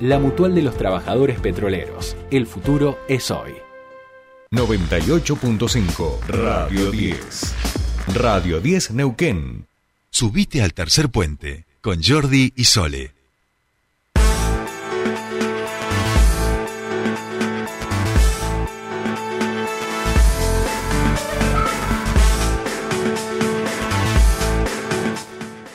la mutual de los trabajadores petroleros. El futuro es hoy. 98.5 Radio 10. Radio 10 Neuquén. Subite al tercer puente con Jordi y Sole.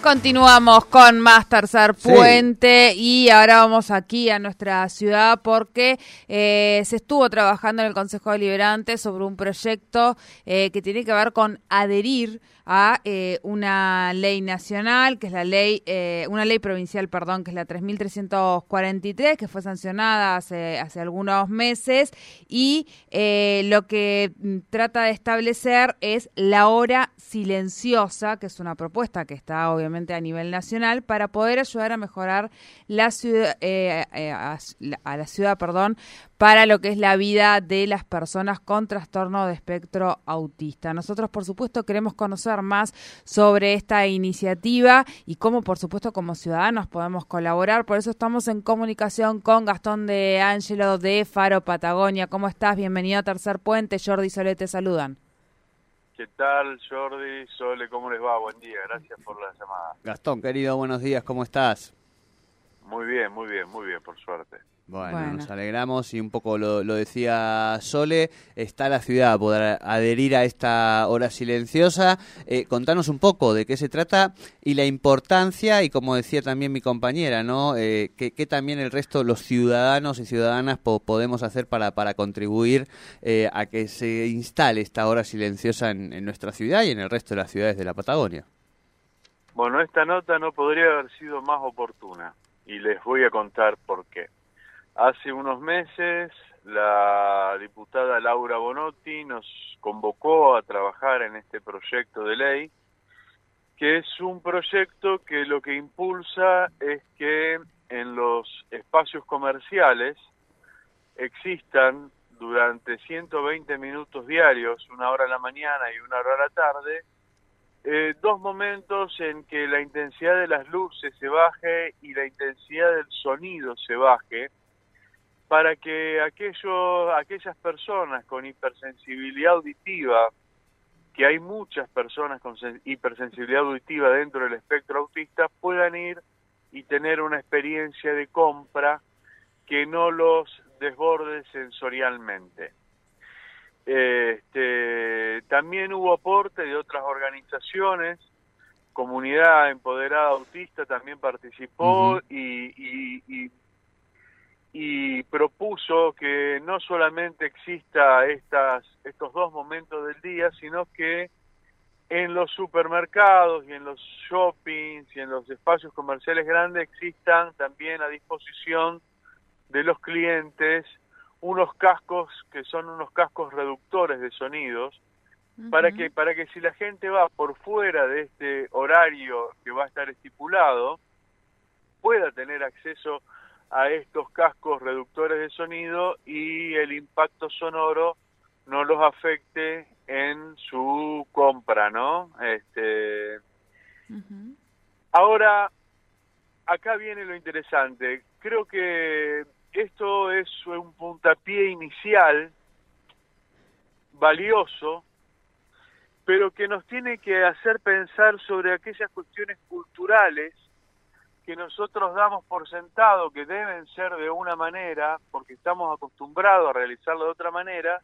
Continuamos con más tercer puente y ahora vamos aquí a nuestra ciudad porque eh, se estuvo trabajando en el Consejo Deliberante sobre un proyecto eh, que tiene que ver con adherir a eh, una ley nacional, que es la ley, una ley provincial, perdón, que es la 3.343, que fue sancionada hace, hace algunos meses, y lo que trata de establecer es la hora silenciosa, que es una propuesta que está obviamente a nivel nacional, para poder ayudar a mejorar la ciudad, a, a la ciudad, perdón, para lo que es la vida de las personas con trastorno de espectro autista. Nosotros, por supuesto, queremos conocer más sobre esta iniciativa y cómo, por supuesto, como ciudadanos podemos colaborar. Por eso estamos en comunicación con Gastón de Ángelo de Faro Patagonia. ¿Cómo estás? Bienvenido a Tercer Puente. Jordi y Sole te saludan. ¿Qué tal, Jordi? Sole, ¿cómo les va? Buen día, gracias por la llamada. Gastón, querido, buenos días, ¿cómo estás? Muy bien, muy bien, muy bien, por suerte. Bueno, nos alegramos y un poco lo, decía Sole, está la ciudad a poder adherir a esta hora silenciosa. Eh, contanos un poco de qué se trata y la importancia, y como decía también mi compañera, ¿no? Eh, que, también el resto, los ciudadanos y ciudadanas podemos hacer para, para contribuir eh, a que se instale esta hora silenciosa en, en nuestra ciudad y en el resto de las ciudades de la Patagonia. Bueno, esta nota no podría haber sido más oportuna y les voy a contar por qué. Hace unos meses la diputada Laura Bonotti nos convocó a trabajar en este proyecto de ley, que es un proyecto que lo que impulsa es que en los espacios comerciales existan durante 120 minutos diarios, una hora a la mañana y una hora a la tarde, eh, dos momentos en que la intensidad de las luces se baje y la intensidad del sonido se baje, para que aquellos, aquellas personas con hipersensibilidad auditiva, que hay muchas personas con hipersensibilidad auditiva dentro del espectro autista, puedan ir y tener una experiencia de compra que no los desborde sensorialmente. Este, también hubo aporte de otras organizaciones, Comunidad Empoderada Autista también participó y, y y propuso que no solamente exista estas, estos dos momentos del día, sino que en los supermercados y en los shoppings y en los espacios comerciales grandes existan también a disposición de los clientes unos cascos que son unos cascos reductores de sonidos para que para que si la gente va por fuera de este horario que va a estar estipulado pueda tener acceso a estos cascos reductores de sonido y el impacto sonoro no los afecte en su compra, ¿no? Este, Ahora, acá viene lo interesante. Creo que esto es un puntapié inicial valioso, pero que nos tiene que hacer pensar sobre aquellas cuestiones culturales que nosotros damos por sentado que deben ser de una manera, porque estamos acostumbrados a realizarlo de otra manera,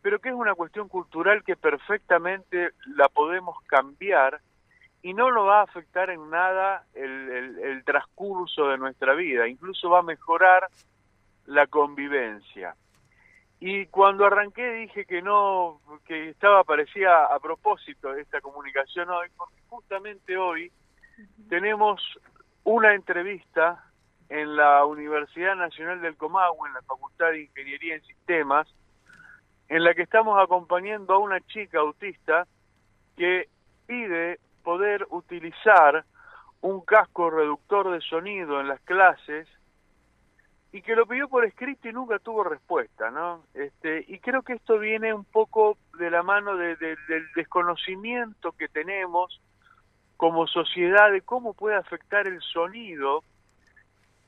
pero que es una cuestión cultural que perfectamente la podemos cambiar y no nos va a afectar en nada el, el transcurso de nuestra vida, incluso va a mejorar la convivencia. Y cuando arranqué dije que no, que estaba, parecía a propósito esta comunicación hoy, porque justamente hoy tenemos una entrevista en la Universidad Nacional del Comahue, en la Facultad de Ingeniería en Sistemas, en la que estamos acompañando a una chica autista que pide poder utilizar un casco reductor de sonido en las clases y que lo pidió por escrito y nunca tuvo respuesta, ¿no? Este, y creo que esto viene un poco de la mano del desconocimiento que tenemos como sociedad de cómo puede afectar el sonido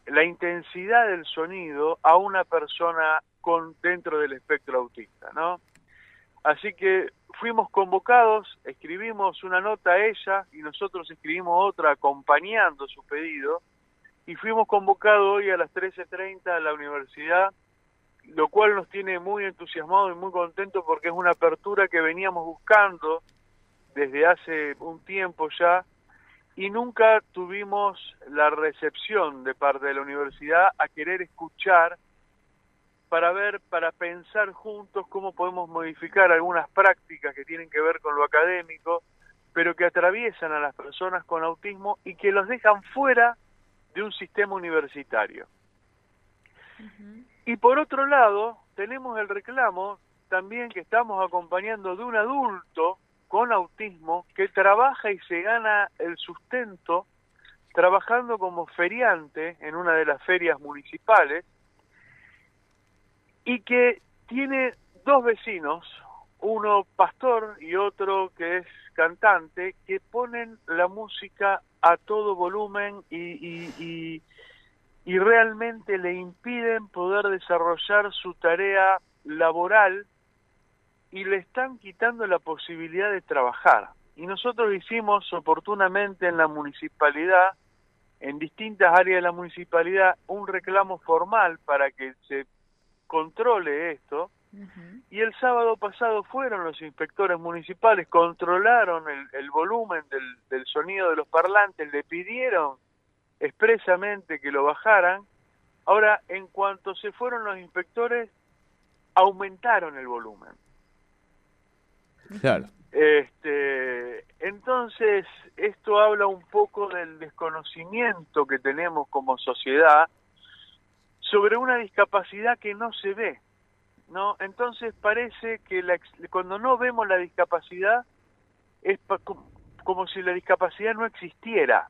la intensidad del sonido a una persona con dentro del espectro autista, ¿no? Así que fuimos convocados, escribimos una nota a ella y nosotros escribimos otra acompañando su pedido y fuimos convocados hoy a las 13.30 a la universidad, lo cual nos tiene muy entusiasmados y muy contentos porque es una apertura que veníamos buscando desde hace un tiempo ya y nunca tuvimos la recepción de parte de la universidad a querer escuchar para ver, para pensar juntos cómo podemos modificar algunas prácticas que tienen que ver con lo académico, pero que atraviesan a las personas con autismo y que los dejan fuera de un sistema universitario. Y por otro lado, tenemos el reclamo también que estamos acompañando de un adulto con autismo que trabaja y se gana el sustento trabajando como feriante en una de las ferias municipales y que tiene dos vecinos, uno pastor y otro que es cantante, que ponen la música a todo volumen y, y, y realmente le impiden poder desarrollar su tarea laboral y le están quitando la posibilidad de trabajar. Y nosotros hicimos oportunamente en la municipalidad, en distintas áreas de la municipalidad, un reclamo formal para que se controle esto. Y el sábado pasado fueron los inspectores municipales, controlaron el, volumen del, del sonido de los parlantes, le pidieron expresamente que lo bajaran. Ahora, en cuanto se fueron los inspectores, aumentaron el volumen. Claro. Este, entonces, esto habla un poco del desconocimiento que tenemos como sociedad sobre una discapacidad que no se ve, ¿no? Entonces parece que la, cuando no vemos la discapacidad es como si la discapacidad no existiera.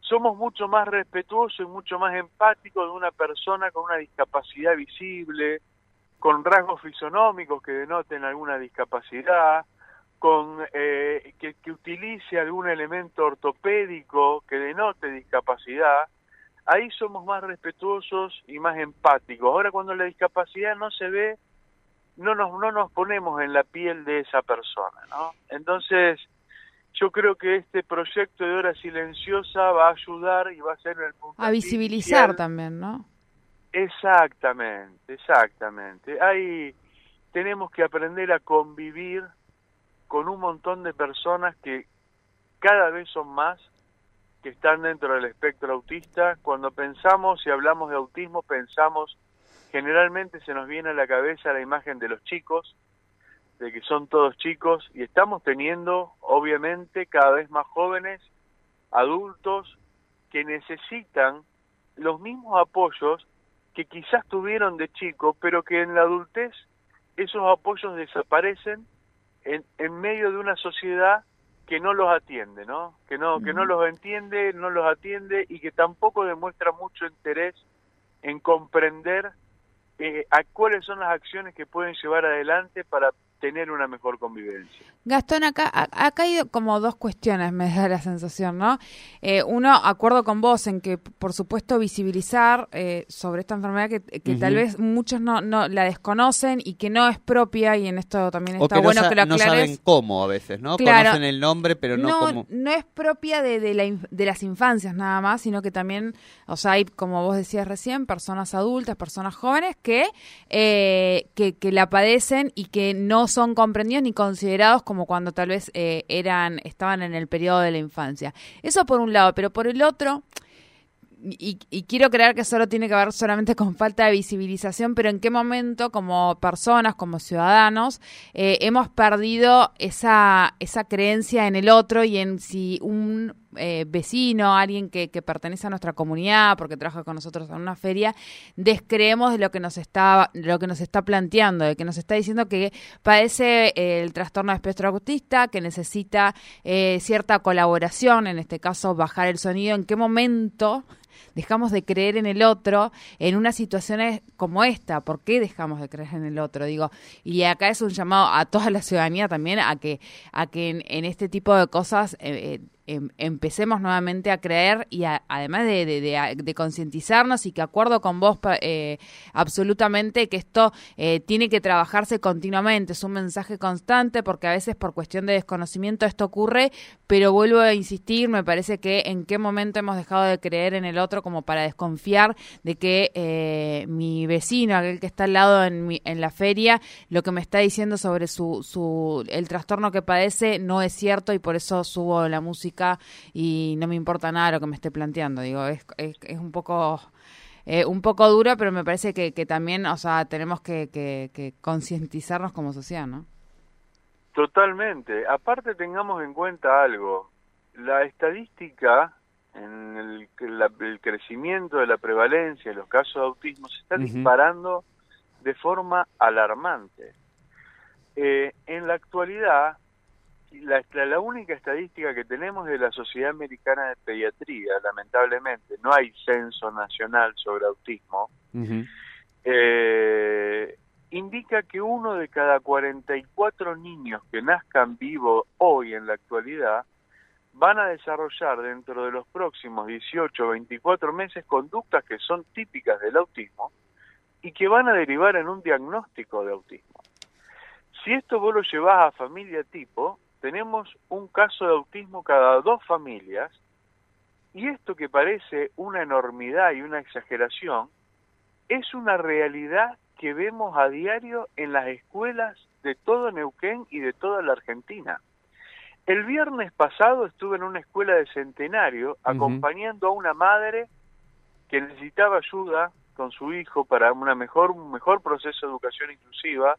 Somos mucho más respetuosos y mucho más empáticos de una persona con una discapacidad visible, con rasgos fisonómicos que denoten alguna discapacidad, con eh, que, que, utilice algún elemento ortopédico que denote discapacidad, ahí somos más respetuosos y más empáticos. Ahora cuando la discapacidad no se ve, no nos, no nos ponemos en la piel de esa persona, ¿no? Entonces, yo creo que este proyecto de hora silenciosa va a ayudar y va a ser el punto a visibilizar también, ¿no? Exactamente, exactamente. Ahí tenemos que aprender a convivir con un montón de personas que cada vez son más que están dentro del espectro autista. Cuando pensamos y hablamos de autismo, pensamos, generalmente se nos viene a la cabeza la imagen de los chicos, de que son todos chicos, y estamos teniendo, obviamente, cada vez más jóvenes, adultos, que necesitan los mismos apoyos que quizás tuvieron de chico, pero que en la adultez esos apoyos desaparecen en, en medio de una sociedad que no los atiende, ¿no? Que no que no los entiende, no los atiende y que tampoco demuestra mucho interés en comprender eh, a cuáles son las acciones que pueden llevar adelante para tener una mejor convivencia. Gastón, acá, ha caído como dos cuestiones, me da la sensación, ¿no? Eh, uno, acuerdo con vos en que, por supuesto, visibilizar eh, sobre esta enfermedad que, tal vez muchos no, no la desconocen y que no es propia, y en esto también está bueno que lo aclares. No saben cómo a veces, ¿no? Conocen el nombre, pero no, no cómo. No es propia de, de, la, de las infancias nada más, sino que también, o sea, hay, como vos decías recién, personas adultas, personas jóvenes que, eh, que, que la padecen y que no son comprendidos ni considerados como cuando tal vez eh, eran estaban en el periodo de la infancia. Eso por un lado, pero por el otro, y, quiero creer que solo tiene que ver solamente con falta de visibilización, pero en qué momento como personas, como ciudadanos, eh, hemos perdido esa, esa creencia en el otro y en si un eh, vecino, alguien que, que, pertenece a nuestra comunidad, porque trabaja con nosotros en una feria, descreemos de lo que nos está, lo que nos está planteando, de que nos está diciendo que padece eh, el trastorno de espectro autista, que necesita cierta colaboración, en este caso bajar el sonido, en qué momento dejamos de creer en el otro en unas situaciones como esta. ¿Por qué dejamos de creer en el otro? Digo, y acá es un llamado a toda la ciudadanía también a que, a que en, este tipo de cosas eh, em, empecemos nuevamente a creer y además de, concientizarnos y que acuerdo con vos eh, absolutamente que esto eh, tiene que trabajarse continuamente, es un mensaje constante porque a veces por cuestión de desconocimiento esto ocurre, pero vuelvo a insistir, me parece que en qué momento hemos dejado de creer en el otro como para desconfiar de que eh, mi vecino, aquel que está al lado en, en la feria, lo que me está diciendo sobre su, su el trastorno que padece no es cierto y por eso subo la música y no me importa nada lo que me esté planteando. Digo, es, es, un poco eh, un poco duro, pero me parece que, que también, o sea, tenemos que, que, concientizarnos como sociedad, ¿no? Totalmente. Aparte tengamos en cuenta algo. La estadística en el, el crecimiento de la prevalencia de los casos de autismo se está disparando de forma alarmante. Eh, en la actualidad, la, la, única estadística que tenemos de la Sociedad Americana de Pediatría, lamentablemente, no hay censo nacional sobre autismo, eh, indica que uno de cada 44 niños que nazcan vivos hoy en la actualidad van a desarrollar dentro de los próximos 18 o 24 meses conductas que son típicas del autismo y que van a derivar en un diagnóstico de autismo. Si esto vos lo llevas a familia tipo, tenemos un caso de autismo cada dos familias y esto que parece una enormidad y una exageración es una realidad que vemos a diario en las escuelas de todo Neuquén y de toda la Argentina. El viernes pasado estuve en una escuela de centenario acompañando a una madre que necesitaba ayuda con su hijo para una mejor, un mejor proceso de educación inclusiva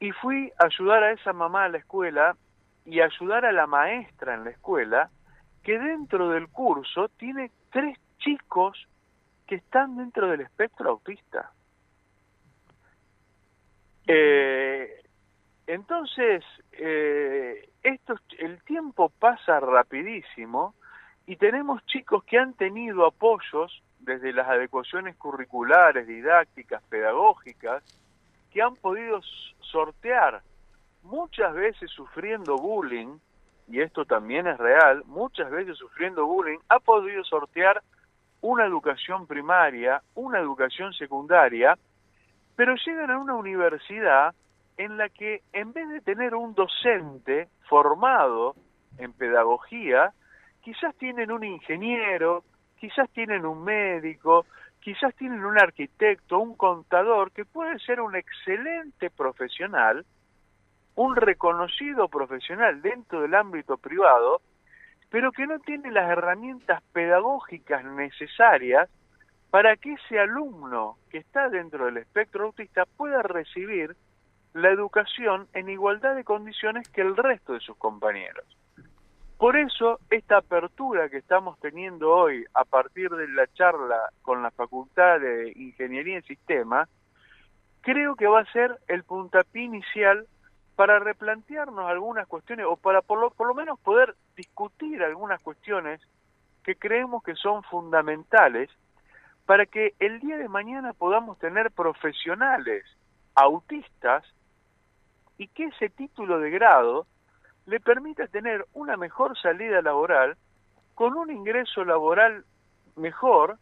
y fui a ayudar a esa mamá a la escuela y ayudar a la maestra en la escuela que dentro del curso tiene tres chicos que están dentro del espectro autista. Eh, entonces, eh, esto, el tiempo pasa rapidísimo y tenemos chicos que han tenido apoyos desde las adecuaciones curriculares, didácticas, pedagógicas, que han podido sortear, muchas veces sufriendo bullying, y esto también es real, muchas veces sufriendo bullying, ha podido sortear una educación primaria, una educación secundaria, pero llegan a una universidad en la que en vez de tener un docente formado en pedagogía, quizás tienen un ingeniero, quizás tienen un médico, quizás tienen un arquitecto, un contador que puede ser un excelente profesional, un reconocido profesional dentro del ámbito privado, pero que no tiene las herramientas pedagógicas necesarias para que ese alumno que está dentro del espectro autista pueda recibir la educación en igualdad de condiciones que el resto de sus compañeros. Por eso, esta apertura que estamos teniendo hoy a partir de la charla con la Facultad de Ingeniería en Sistemas, creo que va a ser el puntapié inicial para replantearnos algunas cuestiones o para por lo, por lo menos poder discutir algunas cuestiones que creemos que son fundamentales para que el día de mañana podamos tener profesionales autistas y que ese título de grado le permita tener una mejor salida laboral, con un ingreso laboral mejor,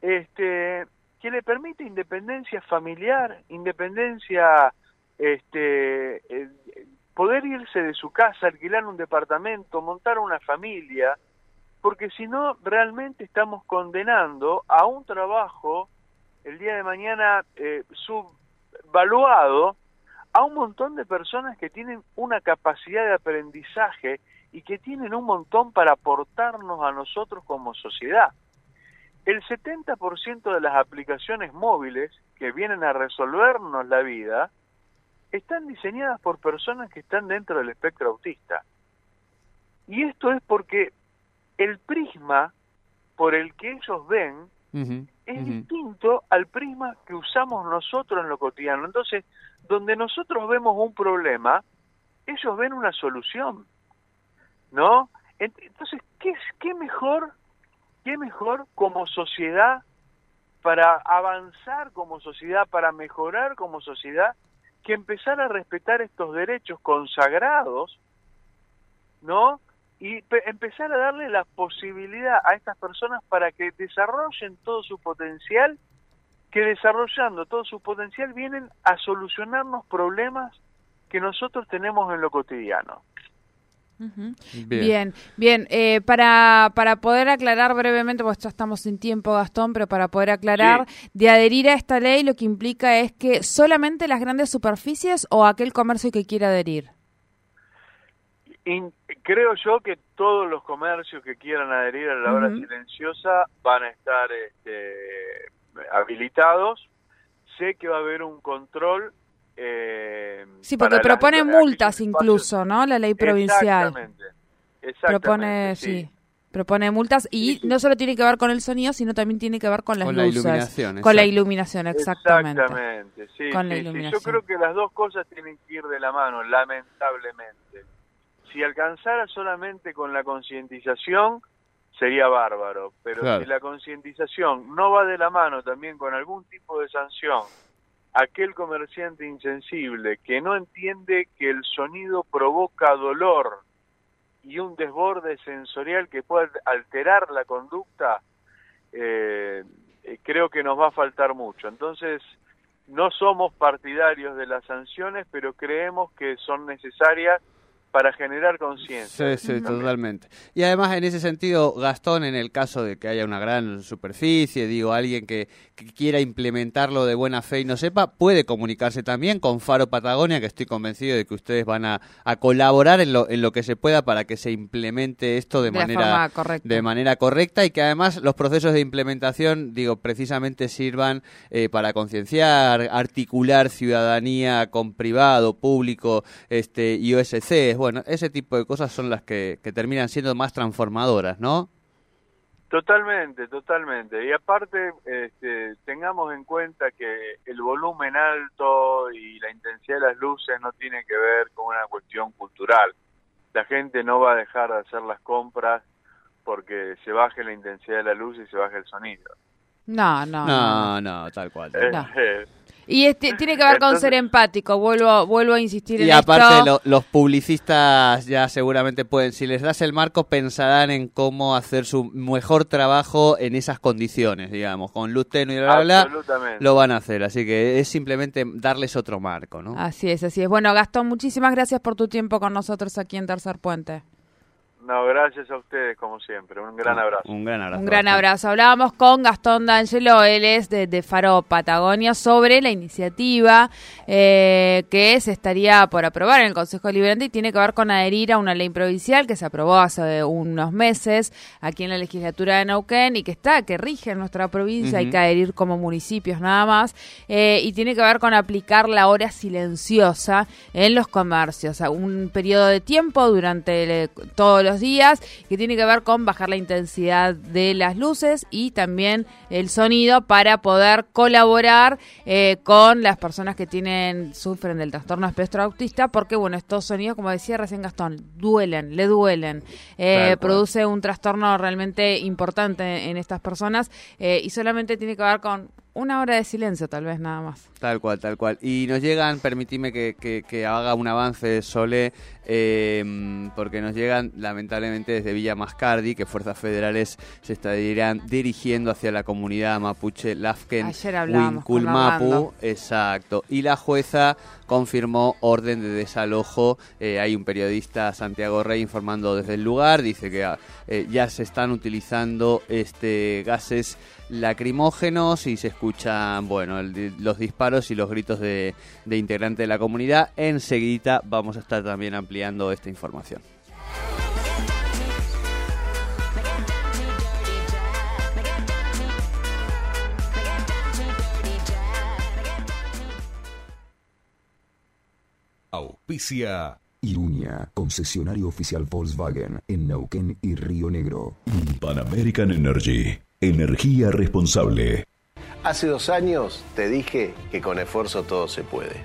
este, que le permite independencia familiar, independencia, este, eh, poder irse de su casa, alquilar un departamento, montar una familia, porque si no, realmente estamos condenando a un trabajo el día de mañana eh, subvaluado a un montón de personas que tienen una capacidad de aprendizaje y que tienen un montón para aportarnos a nosotros como sociedad. El 70% de las aplicaciones móviles que vienen a resolvernos la vida están diseñadas por personas que están dentro del espectro autista. Y esto es porque el prisma por el que ellos ven es distinto al prisma que usamos nosotros en lo cotidiano. Entonces, donde nosotros vemos un problema, ellos ven una solución, ¿no? Entonces, ¿qué, qué mejor, qué mejor como sociedad para avanzar como sociedad, para mejorar como sociedad, que empezar a respetar estos derechos consagrados, ¿no? Y empezar a darle la posibilidad a estas personas para que desarrollen todo su potencial, que desarrollando todo su potencial vienen a solucionarnos problemas que nosotros tenemos en lo cotidiano. Bien, bien. Eh, para, para poder aclarar brevemente, pues ya estamos sin tiempo, Gastón, pero para poder aclarar, de adherir a esta ley lo que implica es que solamente las grandes superficies o aquel comercio que quiera adherir. Creo yo que todos los comercios que quieran adherir a la hora silenciosa van a estar este, habilitados. Sé que va a haber un control eh, sí, porque propone multas incluso, ¿no? La ley provincial. Exactamente. propone, sí. Propone multas y no solo tiene que ver con el sonido, sino también tiene que ver con las con luces. La iluminación, con la iluminación, exactamente. Exactamente, sí, con la iluminación. Yo creo que las dos cosas tienen que ir de la mano, lamentablemente. Si alcanzara solamente con la concientización, sería bárbaro, pero si la concientización no va de la mano también con algún tipo de sanción, aquel comerciante insensible que no entiende que el sonido provoca dolor y un desborde sensorial que puede alterar la conducta, eh, eh, creo que nos va a faltar mucho. Entonces, no somos partidarios de las sanciones, pero creemos que son necesarias para generar conciencia. Sí, sí, totalmente. Y además, en ese sentido, Gastón, en el caso de que haya una gran superficie, digo, alguien que, quiera implementarlo de buena fe y no sepa, puede comunicarse también con Faro Patagonia, que estoy convencido de que ustedes van a, colaborar en lo, en lo que se pueda para que se implemente esto de, manera, de manera correcta y que además los procesos de implementación, digo, precisamente sirvan eh, para concienciar, articular ciudadanía con privado, público este, y OSC bueno, ese tipo de cosas son las que, terminan siendo más transformadoras, ¿no? Totalmente, totalmente. Y aparte, este, tengamos en cuenta que el volumen alto y la intensidad de las luces no tiene que ver con una cuestión cultural. La gente no va a dejar de hacer las compras porque se baje la intensidad de la luz y se baje el sonido. No, no. No, no, tal cual. Eh, y este, tiene que ver con ser empático, vuelvo, vuelvo a insistir en esto. Y aparte los publicistas ya seguramente pueden, si les das el marco, pensarán en cómo hacer su mejor trabajo en esas condiciones, digamos, con luz tenue y bla, bla, lo van a hacer. Así que es simplemente darles otro marco, ¿no? Así es, así es. Bueno, Gastón, muchísimas gracias por tu tiempo con nosotros aquí en Tercer Puente. No, gracias a ustedes, como siempre. Un gran abrazo. Un gran abrazo. Un gran abrazo. Hablábamos con Gastón D'Angelo, él es de, Faro Patagonia, sobre la iniciativa eh, que se estaría por aprobar en el Consejo Liberante y tiene que ver con adherir a una ley provincial que se aprobó hace unos meses aquí en la legislatura de Neuquén y que está, que rige en nuestra provincia, hay que adherir como municipios nada más, eh, y tiene que ver con aplicar la hora silenciosa en los comercios, un periodo de tiempo durante todos los días, que tiene que ver con bajar la intensidad de las luces y también el sonido para poder colaborar eh, con las personas que tienen sufren del trastorno espectro autista, porque bueno, estos sonidos, como decía recién Gastón, duelen, le duelen, eh, produce un trastorno realmente importante en estas personas eh, y solamente tiene que ver con una hora de silencio, tal vez nada más. Tal cual, tal cual. Y nos llegan, permitime que, que, haga un avance, Sole, eh, porque nos llegan lamentablemente desde Villa Mascardi, que fuerzas federales se estarían dirigiendo hacia la comunidad mapuche Lafken Mapu. Exacto. Y la jueza confirmó orden de desalojo. Eh, hay un periodista, Santiago Rey, informando desde el lugar. Dice que ah, eh, ya se están utilizando este gases lacrimógenos y se escuchan bueno los disparos y los gritos de, de integrantes de la comunidad. Enseguida vamos a estar también ampliando esta información. Auspicia Iruña, concesionario oficial Volkswagen en Neuquén y Río Negro. Pan American Energy Energía responsable. Hace dos años te dije que con esfuerzo todo se puede.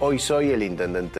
Hoy soy el intendente